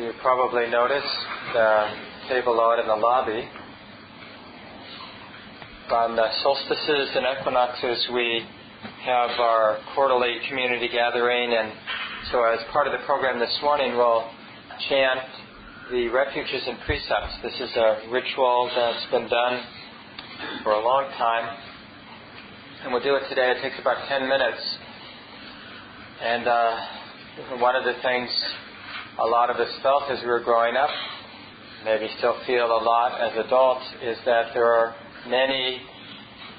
You probably noticed the table out in the lobby. On the solstices and equinoxes, we have our quarterly community gathering, and so as part of the program this morning, we'll chant the refuges and precepts. This is a ritual that's been done for a long time, and we'll do it today. It takes about 10 minutes. And uh, one of the things a lot of us felt as we were growing up, maybe still feel a lot as adults, is that there are many,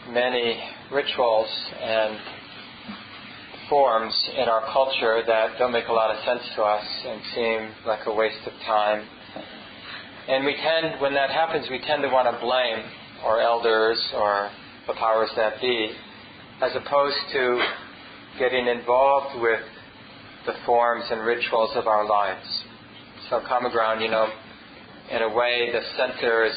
many rituals and forms in our culture that don't make a lot of sense to us and seem like a waste of time. And we tend, when that happens, we tend to want to blame our elders or the powers that be, as opposed to getting involved with the forms and rituals of our lives. So, common ground, you know, in a way, the center is,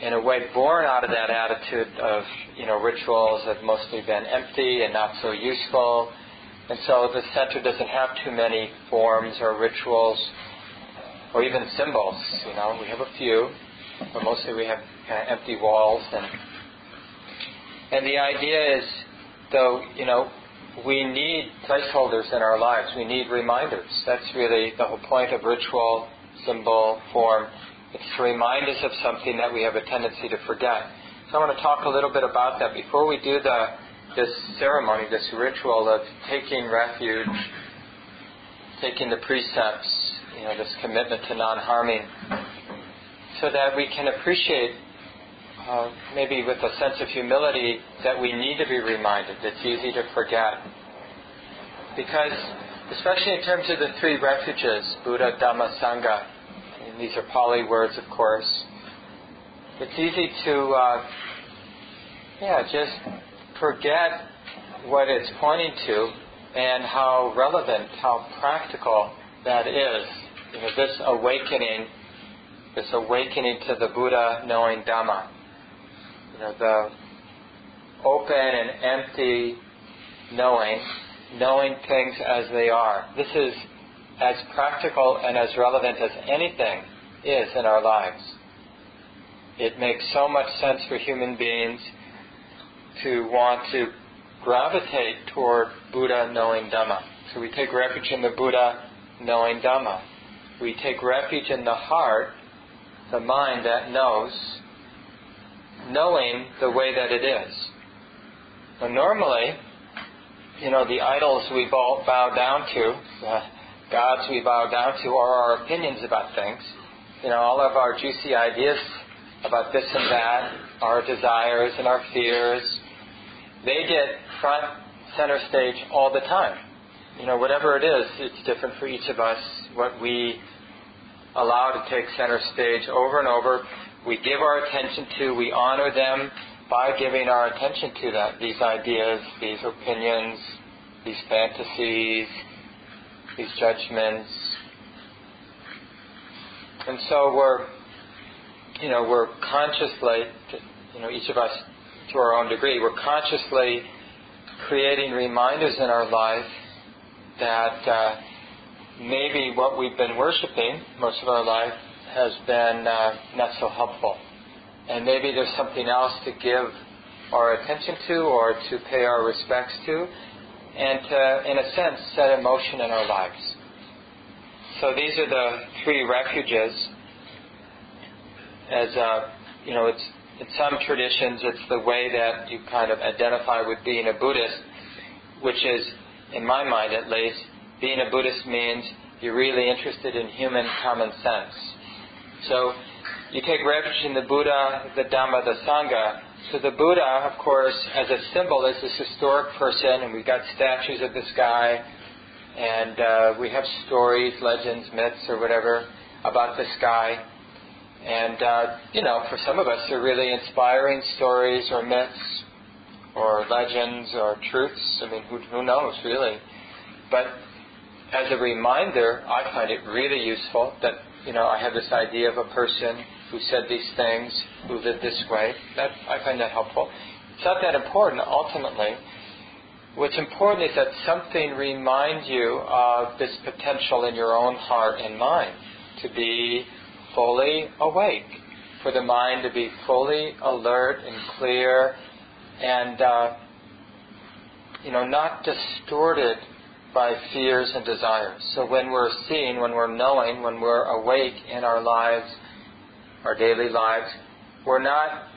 in a way, born out of that attitude of, you know, rituals have mostly been empty and not so useful. And so the center doesn't have too many forms or rituals or even symbols. You know, we have a few, but mostly we have kind of empty walls. And, and the idea is, though, you know, we need placeholders in our lives. We need reminders. That's really the whole point of ritual, symbol, form. It's to remind us of something that we have a tendency to forget. So I want to talk a little bit about that. Before we do the, this ceremony, this ritual of taking refuge, taking the precepts, you know, this commitment to non-harming, so that we can appreciate uh, maybe with a sense of humility that we need to be reminded. It's easy to forget. Because, especially in terms of the three refuges, Buddha, Dhamma, Sangha, and these are Pali words, of course, it's easy to, uh, yeah, just forget what it's pointing to and how relevant, how practical that is. You know, this awakening, this awakening to the Buddha knowing Dhamma know, the open and empty knowing, knowing things as they are. This is as practical and as relevant as anything is in our lives. It makes so much sense for human beings to want to gravitate toward Buddha knowing Dhamma. So we take refuge in the Buddha knowing Dhamma. We take refuge in the heart, the mind that knows knowing the way that it is. Now, normally, you know, the idols we bow, bow down to, gods we bow down to, are our opinions about things. You know, all of our juicy ideas about this and that, our desires and our fears, they get front center stage all the time. You know, whatever it is, it's different for each of us. What we allow to take center stage over and over we give our attention to, we honor them by giving our attention to that, these ideas, these opinions, these fantasies, these judgments. And so we're, you know, we're consciously, you know, each of us to our own degree, we're consciously creating reminders in our life that uh, maybe what we've been worshiping most of our life has been uh, not so helpful. And maybe there's something else to give our attention to or to pay our respects to and to, in a sense, set in motion in our lives. So these are the three refuges. As uh, you know, it's in some traditions, it's the way that you kind of identify with being a Buddhist, which is, in my mind at least, being a Buddhist means you're really interested in human common sense. So you take refuge in the Buddha, the Dhamma, the Sangha. So the Buddha, of course, as a symbol, is this historic person, and we've got statues of this guy, and uh, we have stories, legends, myths, or whatever about this guy. And, uh, you know, for some of us, they're really inspiring stories or myths or legends or truths. I mean, who, who knows, really? But as a reminder, I find it really useful that you know, I have this idea of a person who said these things, who lived this way. That I find that helpful. It's not that important ultimately. What's important is that something reminds you of this potential in your own heart and mind. to be fully awake, for the mind to be fully alert and clear, and uh, you know not distorted by fears and desires. So when we're seeing, when we're knowing, when we're awake in our lives, our daily lives, we're not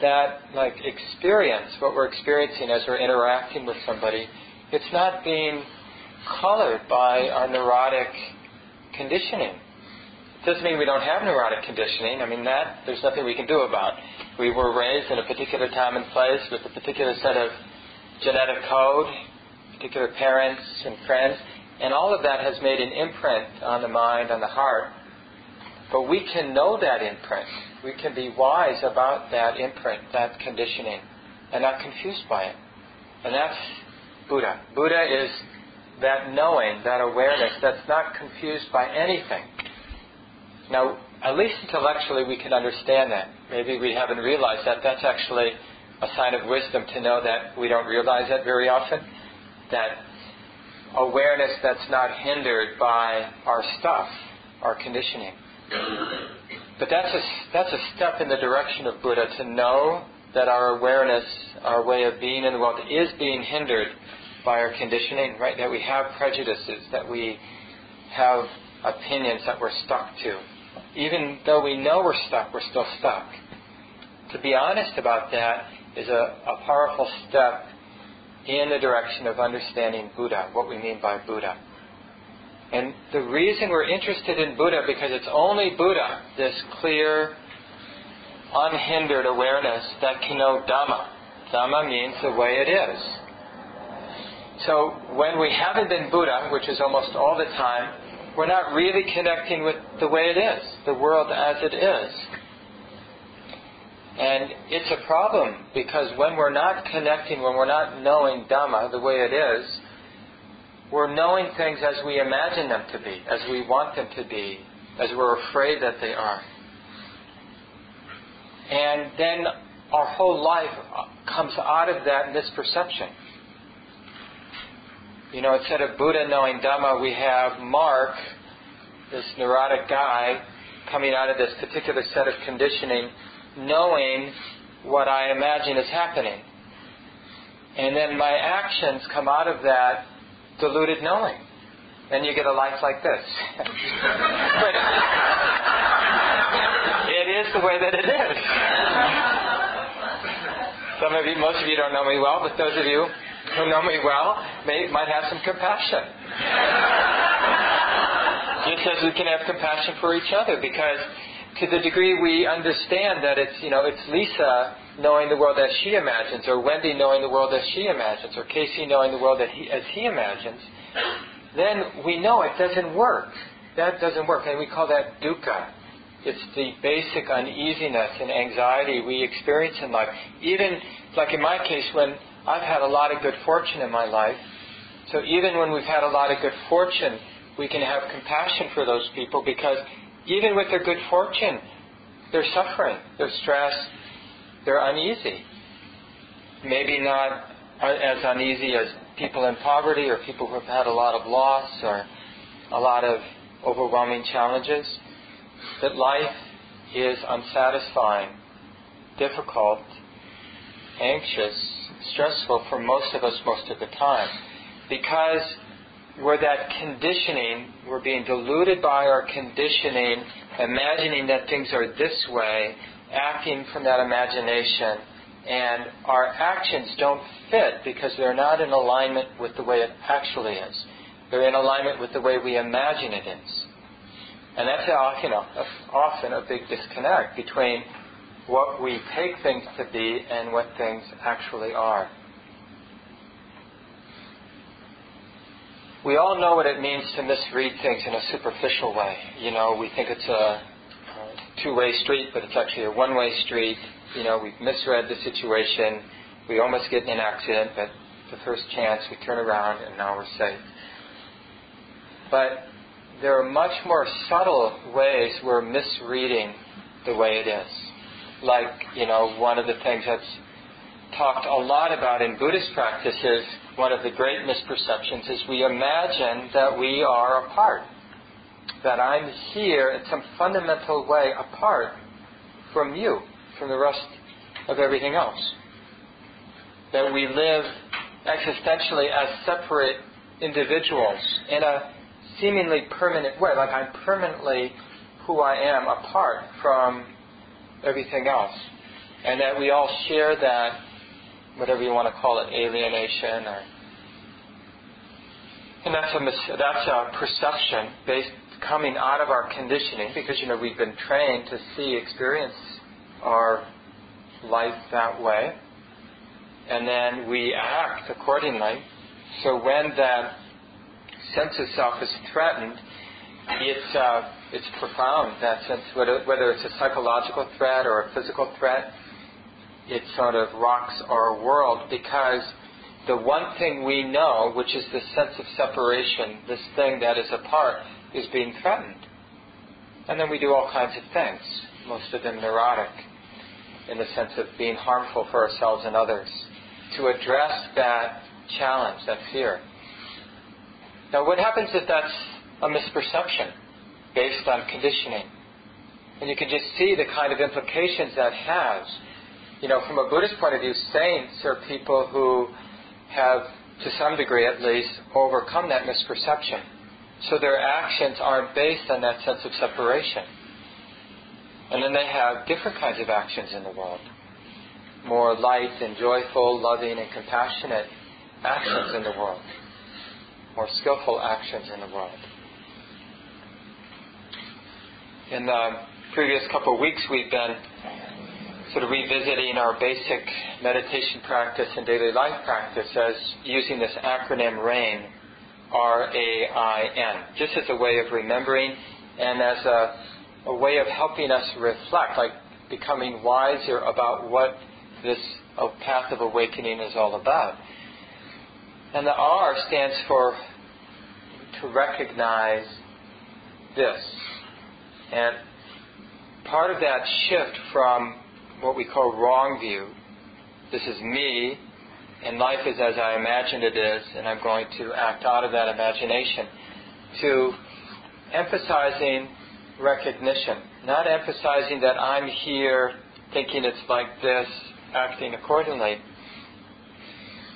that like experience, what we're experiencing as we're interacting with somebody, it's not being colored by our neurotic conditioning. It doesn't mean we don't have neurotic conditioning. I mean that there's nothing we can do about. We were raised in a particular time and place with a particular set of genetic code, particular parents and friends, and all of that has made an imprint on the mind, on the heart. But we can know that imprint. We can be wise about that imprint, that conditioning, and not confused by it. And that's Buddha. Buddha is that knowing, that awareness that's not confused by anything. Now, at least intellectually we can understand that. Maybe we haven't realized that. That's actually a sign of wisdom to know that we don't realize that very often. That awareness that's not hindered by our stuff, our conditioning. But that's a, that's a step in the direction of Buddha to know that our awareness, our way of being in the world is being hindered by our conditioning, right? That we have prejudices, that we have opinions that we're stuck to. Even though we know we're stuck, we're still stuck. To be honest about that is a, a powerful step in the direction of understanding Buddha, what we mean by Buddha. And the reason we're interested in Buddha, because it's only Buddha, this clear, unhindered awareness that can know Dhamma. Dhamma means the way it is. So when we haven't been Buddha, which is almost all the time, we're not really connecting with the way it is, the world as it is. And it's a problem because when we're not connecting, when we're not knowing Dhamma the way it is, we're knowing things as we imagine them to be, as we want them to be, as we're afraid that they are. And then our whole life comes out of that misperception. You know, instead of Buddha knowing Dhamma, we have Mark, this neurotic guy, coming out of this particular set of conditioning, knowing what I imagine is happening. And then my actions come out of that deluded knowing. Then you get a life like this. but it is the way that it is. Some of you, most of you don't know me well, but those of you who know me well may, might have some compassion. Just as we can have compassion for each other, because to the degree we understand that it's, you know, it's Lisa knowing the world as she imagines, or Wendy knowing the world as she imagines, or Casey knowing the world he, as he imagines, then we know it doesn't work. That doesn't work, and we call that dukkha. It's the basic uneasiness and anxiety we experience in life. Even, like in my case, when I've had a lot of good fortune in my life, so even when we've had a lot of good fortune, we can have compassion for those people because even with their good fortune, they're suffering, they're stressed, they're uneasy. Maybe not as uneasy as people in poverty or people who have had a lot of loss or a lot of overwhelming challenges. That life is unsatisfying, difficult, anxious, stressful for most of us most of the time. Because we're that conditioning, we're being deluded by our conditioning, imagining that things are this way, acting from that imagination, and our actions don't fit because they're not in alignment with the way it actually is. They're in alignment with the way we imagine it is. And that's how, you know, often a big disconnect between what we take things to be and what things actually are. We all know what it means to misread things in a superficial way. You know, we think it's a two-way street, but it's actually a one-way street. You know, we've misread the situation. We almost get in an accident, but the first chance we turn around and now we're safe. But there are much more subtle ways we're misreading the way it is. Like, you know, one of the things that's talked a lot about in Buddhist practices, one of the great misperceptions is we imagine that we are apart that I'm here in some fundamental way apart from you, from the rest of everything else. That we live existentially as separate individuals in a seemingly permanent way, like I'm permanently who I am apart from everything else. And that we all share that, whatever you want to call it, alienation or and that's a mis- that's a perception based coming out of our conditioning because you know we've been trained to see experience our life that way. And then we act accordingly. So when that sense of self is threatened it's uh, it's profound that sense whether, whether it's a psychological threat or a physical threat it sort of rocks our world because the one thing we know, which is this sense of separation, this thing that is apart, is being threatened. And then we do all kinds of things, most of them neurotic, in the sense of being harmful for ourselves and others, to address that challenge, that fear. Now, what happens if that's a misperception based on conditioning? And you can just see the kind of implications that has. You know, from a Buddhist point of view, saints are people who have, to some degree at least, overcome that misperception. So their actions aren't based on that sense of separation. And then they have different kinds of actions in the world more light and joyful, loving and compassionate actions in the world, more skillful actions in the world. In the previous couple of weeks, we've been sort of revisiting our basic meditation practice and daily life practice as using this acronym RAIN, R-A-I-N, just as a way of remembering and as a, a way of helping us reflect, like becoming wiser about what this oh, path of awakening is all about. And the R stands for to recognize this. And part of that shift from what we call wrong view. This is me, and life is as I imagined it is, and I'm going to act out of that imagination. To emphasizing recognition, not emphasizing that I'm here thinking it's like this, acting accordingly,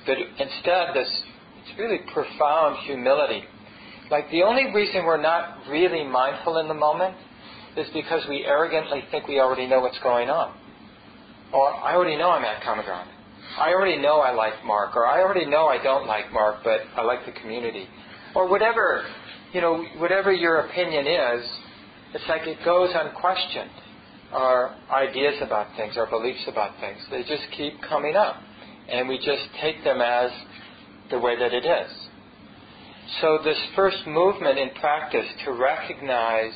but instead this it's really profound humility. Like the only reason we're not really mindful in the moment is because we arrogantly think we already know what's going on or I already know I'm at ground. I already know I like Mark, or I already know I don't like Mark, but I like the community, or whatever, you know, whatever your opinion is. It's like it goes unquestioned. Our ideas about things, our beliefs about things, they just keep coming up, and we just take them as the way that it is. So this first movement in practice to recognize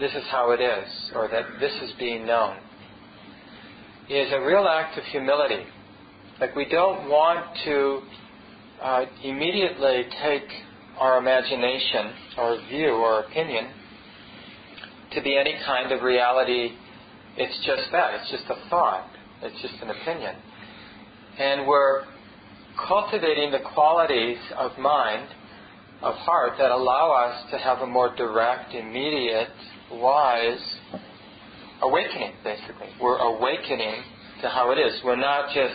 this is how it is, or that this is being known is a real act of humility. Like we don't want to uh, immediately take our imagination, our view, or opinion to be any kind of reality. It's just that. It's just a thought. It's just an opinion. And we're cultivating the qualities of mind, of heart, that allow us to have a more direct, immediate, wise awakening, basically. We're awakening to how it is. We're not just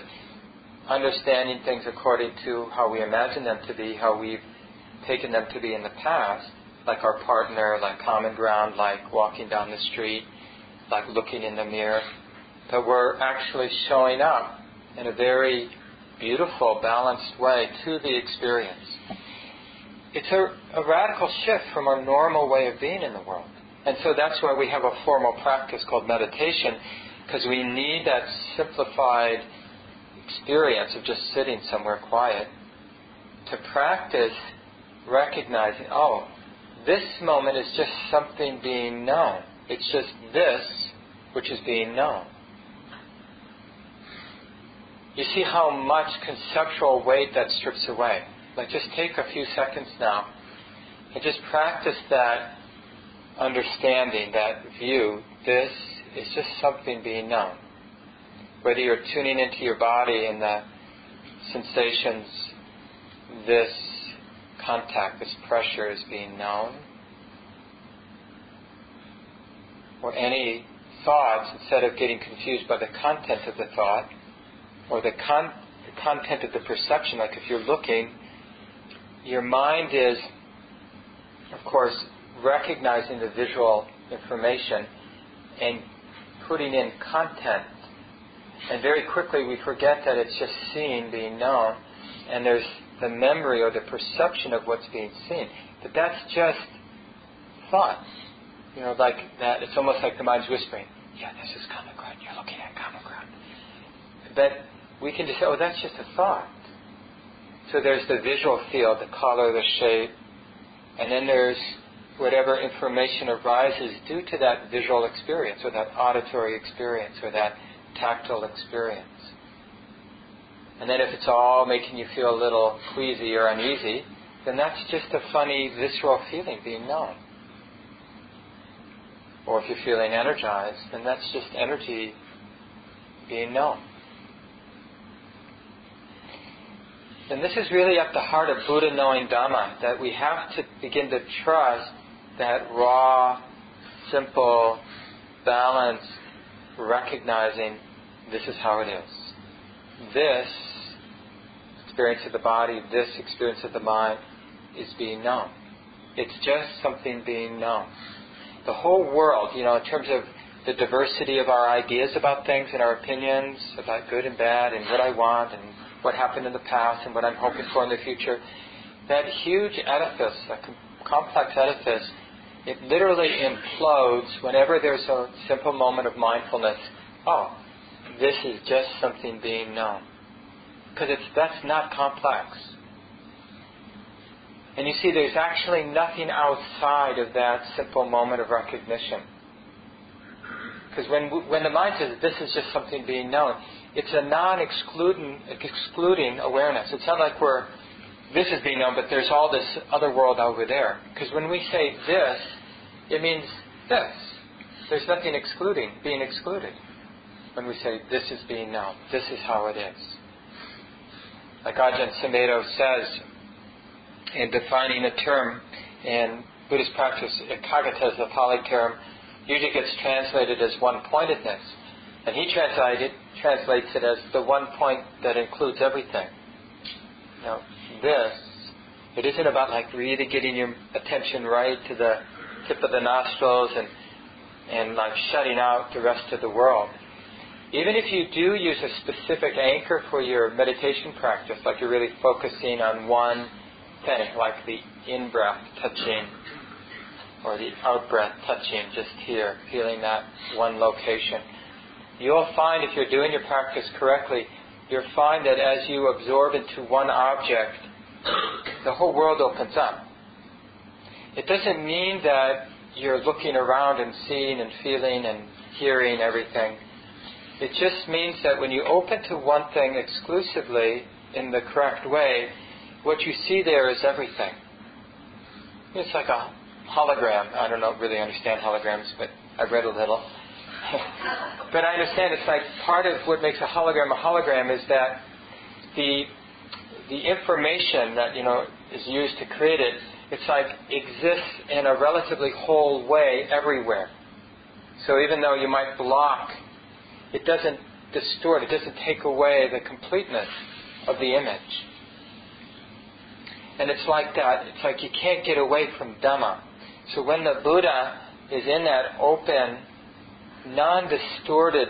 understanding things according to how we imagine them to be, how we've taken them to be in the past, like our partner, like common ground, like walking down the street, like looking in the mirror. But we're actually showing up in a very beautiful, balanced way to the experience. It's a, a radical shift from our normal way of being in the world. And so that's why we have a formal practice called meditation, because we need that simplified experience of just sitting somewhere quiet to practice recognizing, oh, this moment is just something being known. It's just this which is being known. You see how much conceptual weight that strips away. Like, just take a few seconds now and just practice that understanding, that view, this is just something being known. Whether you're tuning into your body and the sensations, this contact, this pressure is being known. or any thoughts, instead of getting confused by the content of the thought or the, con- the content of the perception, like if you're looking, your mind is, of course, recognizing the visual information and putting in content. And very quickly we forget that it's just seeing being known, and there's the memory or the perception of what's being seen. But that's just thought. You know, like that, it's almost like the mind's whispering, yeah, this is common ground, you're looking at common ground. But we can just say, oh, that's just a thought. So there's the visual field, the color, the shape, and then there's whatever information arises due to that visual experience or that auditory experience or that tactile experience. And then if it's all making you feel a little queasy or uneasy, then that's just a funny visceral feeling being known. Or if you're feeling energized, then that's just energy being known. And this is really at the heart of Buddha knowing Dhamma, that we have to begin to trust that raw, simple, balanced, recognizing this is how it is. This experience of the body, this experience of the mind is being known. It's just something being known. The whole world, you know, in terms of the diversity of our ideas about things and our opinions about good and bad and what I want and what happened in the past and what I'm hoping for in the future, that huge edifice, that complex edifice, it literally implodes whenever there's a simple moment of mindfulness. Oh, this is just something being known. Because it's, that's not complex. And you see, there's actually nothing outside of that simple moment of recognition. Because when, when the mind says this is just something being known, it's a non-excluding excluding awareness. It's not like we're this is being known, but there's all this other world over there. Because when we say this, it means this. There's nothing excluding, being excluded. When we say this is being known, this is how it is. Like Ajahn Sumedho says in defining a term in Buddhist practice, ekaggata is a Pali term, usually gets translated as one-pointedness. And he translated, translates it as the one point that includes everything. Now, this, it isn't about like really getting your attention right to the tip of the nostrils and, and like shutting out the rest of the world. Even if you do use a specific anchor for your meditation practice, like you're really focusing on one thing, like the in breath touching or the out breath touching just here, feeling that one location. You'll find if you're doing your practice correctly, you'll find that as you absorb into one object, the whole world opens up. It doesn't mean that you're looking around and seeing and feeling and hearing everything. It just means that when you open to one thing exclusively in the correct way, what you see there is everything. It's like a hologram. I don't know, really understand holograms, but I've read a little. but I understand it's like part of what makes a hologram a hologram is that the the information that you know is used to create it it's like exists in a relatively whole way everywhere. So even though you might block, it doesn't distort, it doesn't take away the completeness of the image. And it's like that. It's like you can't get away from Dhamma. So when the Buddha is in that open, non-distorted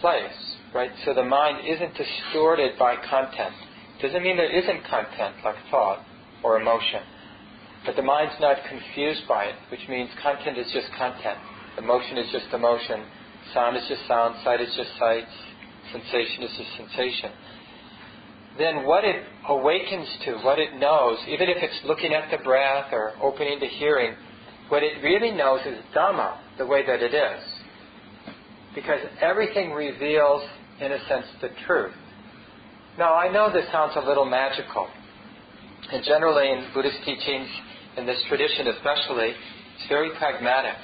place, right? So the mind isn't distorted by content. Doesn't mean there isn't content like thought or emotion. But the mind's not confused by it, which means content is just content. Emotion is just emotion. Sound is just sound. Sight is just sight. Sensation is just sensation. Then what it awakens to, what it knows, even if it's looking at the breath or opening to hearing, what it really knows is Dhamma, the way that it is. Because everything reveals, in a sense, the truth. Now, I know this sounds a little magical. And generally in Buddhist teachings, in this tradition especially, it's very pragmatic.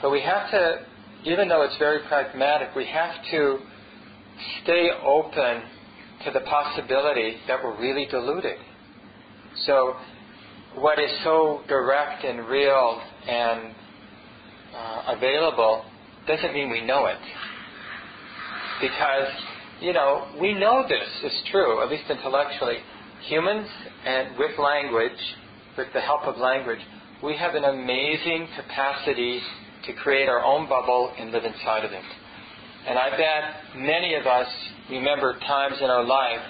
But we have to, even though it's very pragmatic, we have to stay open to the possibility that we're really deluded. So, what is so direct and real and uh, available doesn't mean we know it. Because, you know, we know this is true, at least intellectually. Humans, and with language, with the help of language, we have an amazing capacity to create our own bubble and live inside of it. And I bet many of us remember times in our life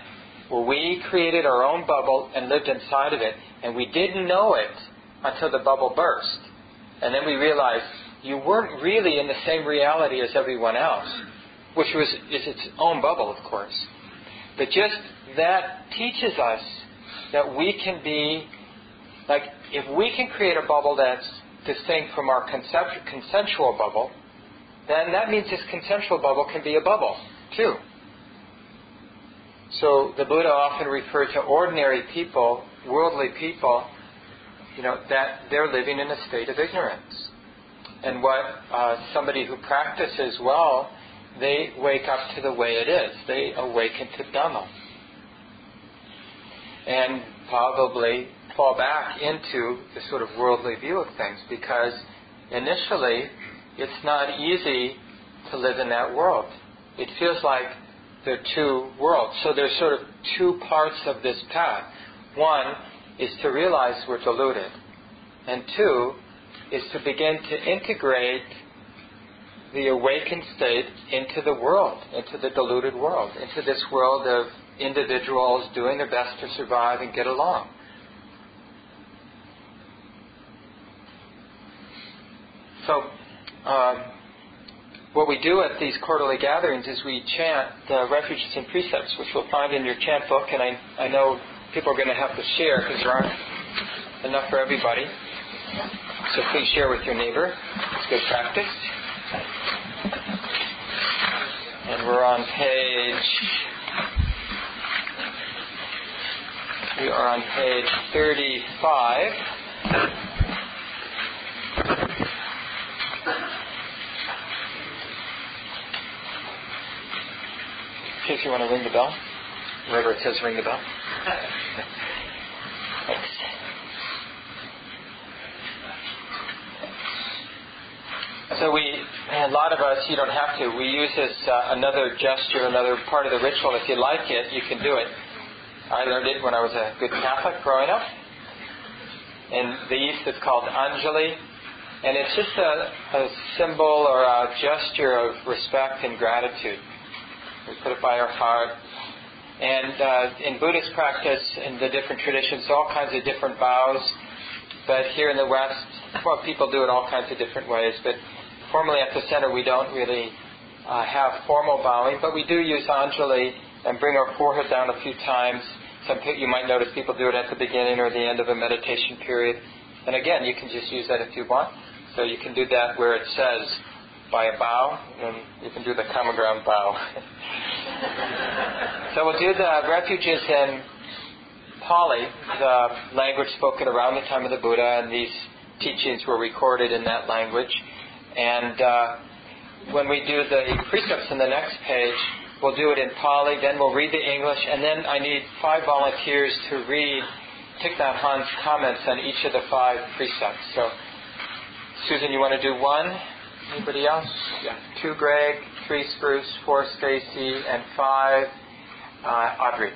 where we created our own bubble and lived inside of it, and we didn't know it until the bubble burst. And then we realized you weren't really in the same reality as everyone else, which was is its own bubble, of course. But just that teaches us that we can be like if we can create a bubble that's distinct from our concept, consensual bubble, then that means this consensual bubble can be a bubble too. So the Buddha often referred to ordinary people, worldly people, you know, that they're living in a state of ignorance. And what uh, somebody who practices well, they wake up to the way it is. They awaken to Dhamma. And probably fall back into the sort of worldly view of things because initially it's not easy to live in that world. It feels like there are two worlds. So there's sort of two parts of this path. One is to realize we're deluded. And two is to begin to integrate the awakened state into the world, into the deluded world, into this world of individuals doing their best to survive and get along. So, um, what we do at these quarterly gatherings is we chant the refuges and precepts, which you'll find in your chant book, and I, I know people are going to have to share because there aren't enough for everybody. So please share with your neighbor. It's good practice. And we're on page. We are on page 35. In case you want to ring the bell, wherever it says ring the bell. So we, a lot of us, you don't have to. We use this uh, another gesture, another part of the ritual. If you like it, you can do it. I learned it when I was a good Catholic growing up. In the East, it's called Anjali, and it's just a, a symbol or a gesture of respect and gratitude. We put it by our heart. And uh, in Buddhist practice, in the different traditions, all kinds of different bows. But here in the West, well, people do it all kinds of different ways. But formally at the center, we don't really uh, have formal bowing, but we do use Anjali and bring our forehead down a few times. Some you might notice people do it at the beginning or the end of a meditation period. And again, you can just use that if you want. So you can do that where it says by a bow, and you can do the common ground bow. so we'll do the refuges in Pali, the language spoken around the time of the Buddha, and these teachings were recorded in that language. And uh, when we do the precepts in the next page, we'll do it in Pali, then we'll read the English, and then I need five volunteers to read Thich Nhat Hanh's comments on each of the five precepts. So, Susan, you want to do one? Anybody else? Yeah. Two Greg, three Spruce, four Stacy, and five uh, Audrey.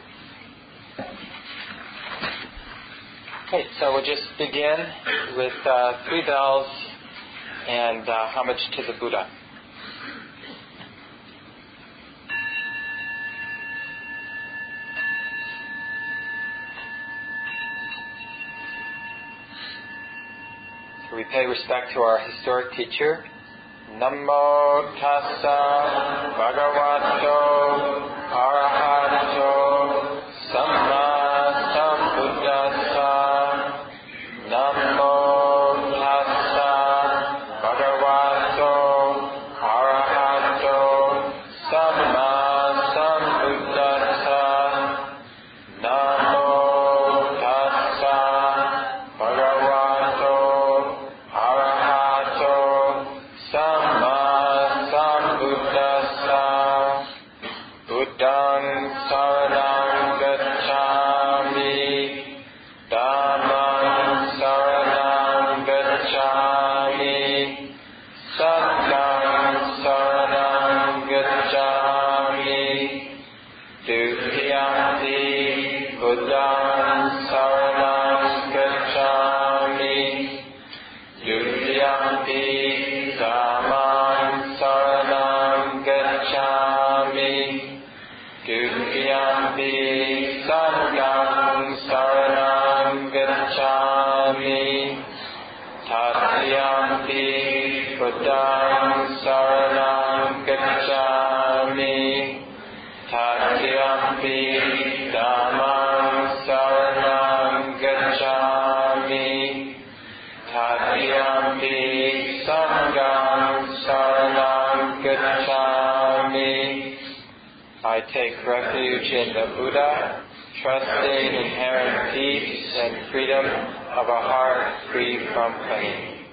Okay, so we'll just begin with uh, three bells and uh, homage to the Buddha. So we pay respect to our historic teacher, Namo tassa bhagavato arahato in the Buddha, trusting inherent peace and freedom of a heart free from pain.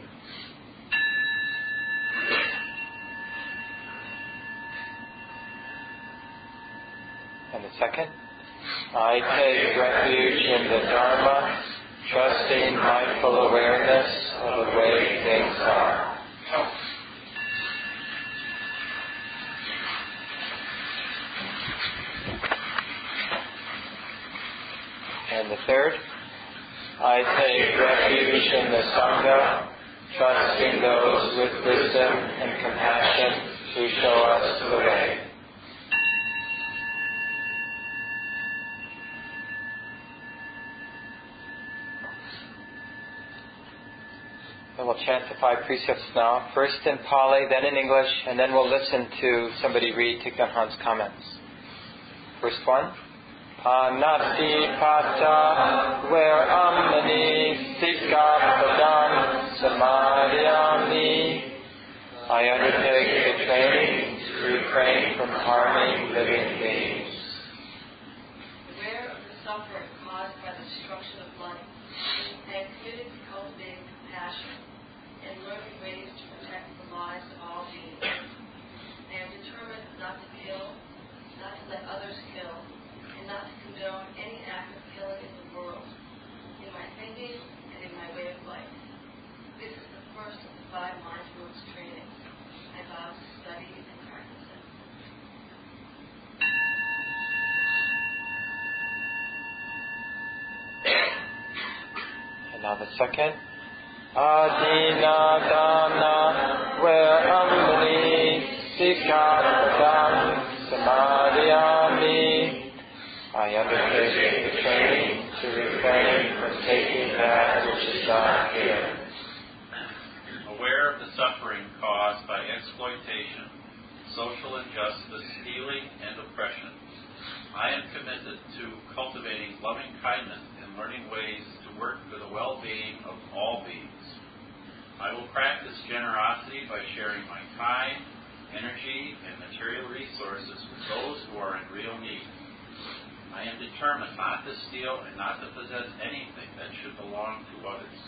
And the second, I take refuge in the Dharma, trusting mindful awareness of the way things are. And the third, I take refuge in the Sangha, trusting those with wisdom and compassion who show us the way. And we'll chant the five precepts now, first in Pali, then in English, and then we'll listen to somebody read Thich Nhat Hanh's comments. First one. Panati pata where amani sika padam samadhyami. I undertake the training to refrain from harming living beings. Aware of the suffering caused by the destruction of life, am committed to cultivating compassion and learning ways to protect the lives of all beings. I am determined not to kill, not to let others kill, and not to condone any act of killing in the world, in my thinking and in my way of life. This is the first of the five mindfulness trainings. I vow to study and practice it. And now the second. Adina dana where amani sika padam samadhyami. I undertake the training to refrain from taking that which is not here. aware of the suffering caused by exploitation, social injustice, stealing, and oppression. I am committed to cultivating loving kindness and learning ways to work for the well-being of all beings. I will practice generosity by sharing my time, energy, and material resources with those who are in real need. I am determined not to steal and not to possess anything that should belong to others.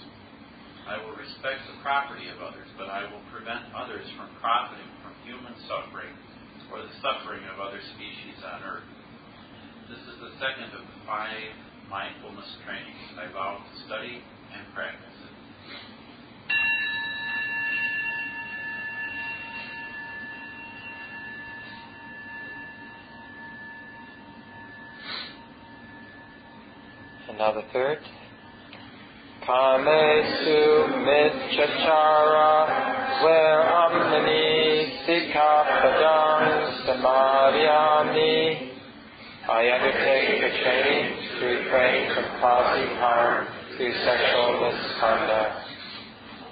I will respect the property of others, but I will prevent others from profiting from human suffering or the suffering of other species on earth. This is the second of the five mindfulness trainings I vow to study and practice it. And now the third. Kamesu mitchachara where amani sika padam samadhyami. I undertake the training to refrain from causing harm through sexual misconduct.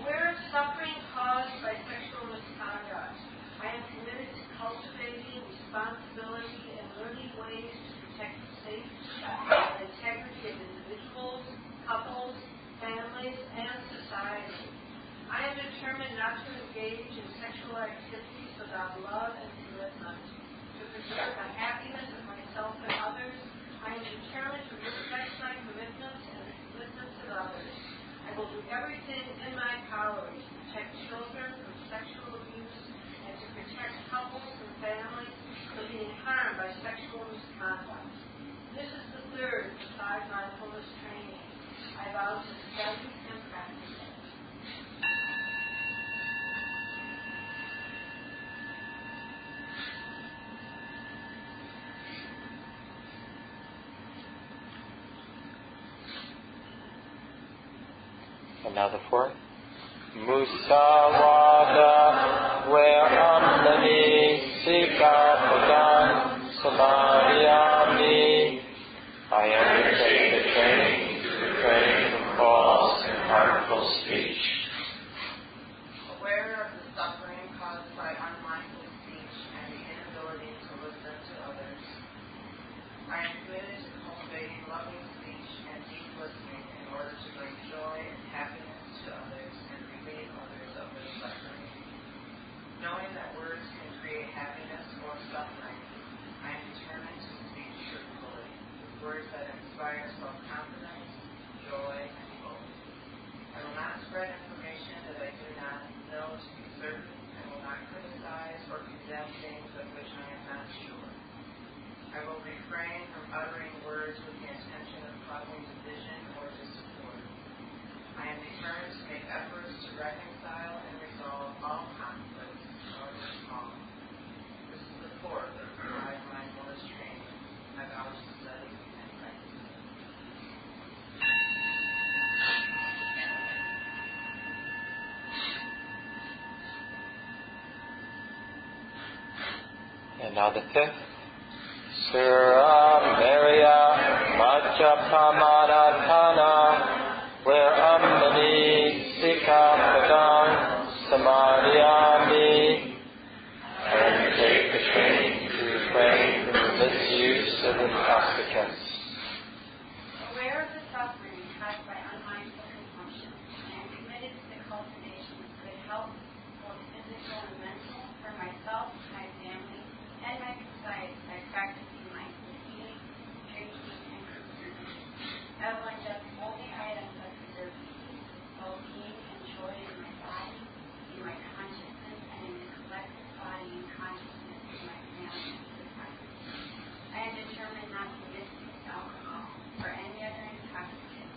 Aware of suffering caused by sexual misconduct, I am committed to cultivating responsibility and learning ways to protect and integrity of individuals, couples, families, and society. I am determined not to engage in sexual activities without love and commitment. To preserve the happiness of myself and others, I am determined to respect my commitments and commitments of others. I will do everything in my power to protect children from sexual abuse and to protect couples and families from being harmed by sexual misconduct. This is the third of five mindfulness trainings. I vow to study and practice it. And now the fourth. Musavada where amani sika padam samadhyami. I undertake the training to refrain from false and harmful speech. spread information that I do not know to be certain and will not criticize or condemn things of which I am not sure. I will refrain from uttering words with the intention of causing division or discord. I am determined to make efforts to reconcile and resolve all conflicts, however small. This is the core of my mindfulness training. I vow to study and practice. And now the fifth. Sura Maria where Amani Sikapadam Samadhyami and take the training to refrain from the misuse of intoxicants. Aware of the suffering caused by unmindful consumption, I am committed to the cultivation of good health, both physical and mental, for myself, my family, and my society by practicing mindful eating, drinking, and consumption. I will ingest only items that preserve peace, well-being, and joy in my body, in my consciousness, and in the collective body and consciousness of my family and society. I am determined not to misuse alcohol or any other intoxicant,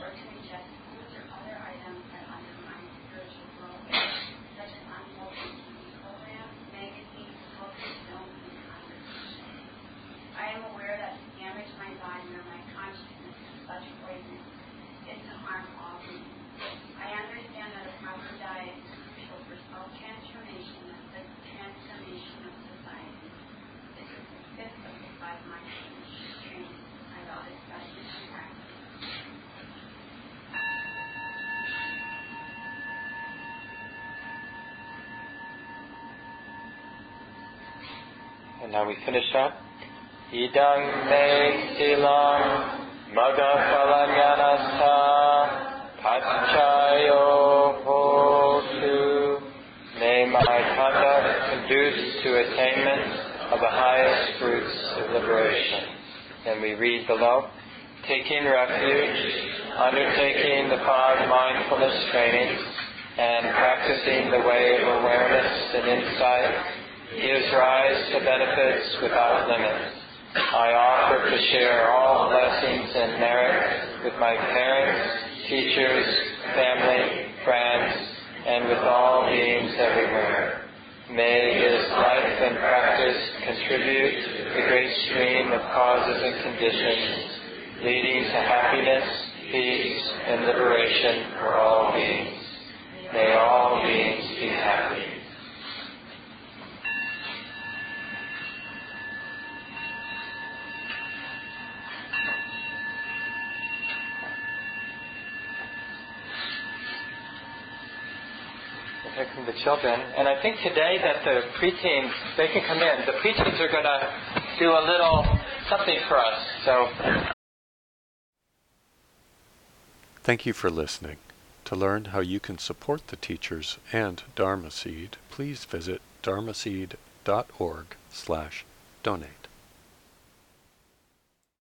or to ingest foods or other items that undermine spiritual welfare, such as unwholesome TV programs, magazines, books, films, and conversation. I am aware that to damage my body or my consciousness with such poison is to harm all beings. I understand that a proper diet is crucial for self-transformation and the transformation of society. This is the fifth of the five mindfulness trainings I vow to study and practice. And now we finish up. Idang me silam maga phalanyanasa paccayo hotu. May my conduct conduce to attainment of the highest fruits of liberation. And we read below. Taking refuge, undertaking the five mindfulness trainings, and practicing the way of awareness and insight gives rise to benefits without limit. I offer to share all blessings and merit with my parents, teachers, family, friends, and with all beings everywhere. May this life and practice contribute to the great stream of causes and conditions leading to happiness, peace, and liberation for all beings. May all beings be happy. The children. And I think today that the preteens, they can come in. The preteens are going to do a little something for us. So Thank you for listening. To learn how you can support the teachers and Dharma Seed, please visit dharmaseed.org slash donate.